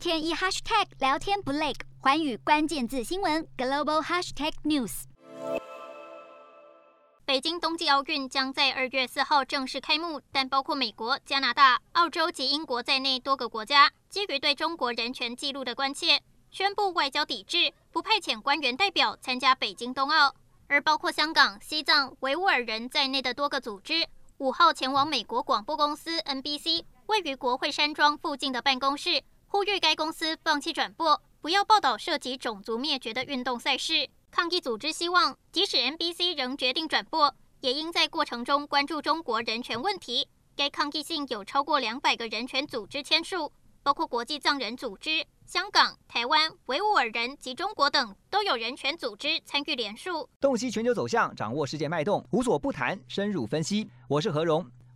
天一 hashtag 聊天不累，寰宇关键字新闻 global hashtag news。北京冬季奥运将在二月四号正式开幕，但包括美国、加拿大、澳洲及英国在内多个国家，基于对中国人权记录的关切，宣布外交抵制，不派遣官员代表参加北京冬奥。而包括香港、西藏、维吾尔人在内的多个组织，五号前往美国广播公司 NBC 位于国会山庄附近的办公室，呼吁该公司放弃转播，不要报道涉及种族灭绝的运动赛事。抗议组织希望，即使 NBC 仍决定转播，也应在过程中关注中国人权问题。该抗议信有超过两百个人权组织签署，包括国际藏人组织、香港、台湾、维吾尔人及中国等都有人权组织参与联署。洞悉全球走向，掌握世界脉动，无所不谈，深入分析。我是何荣。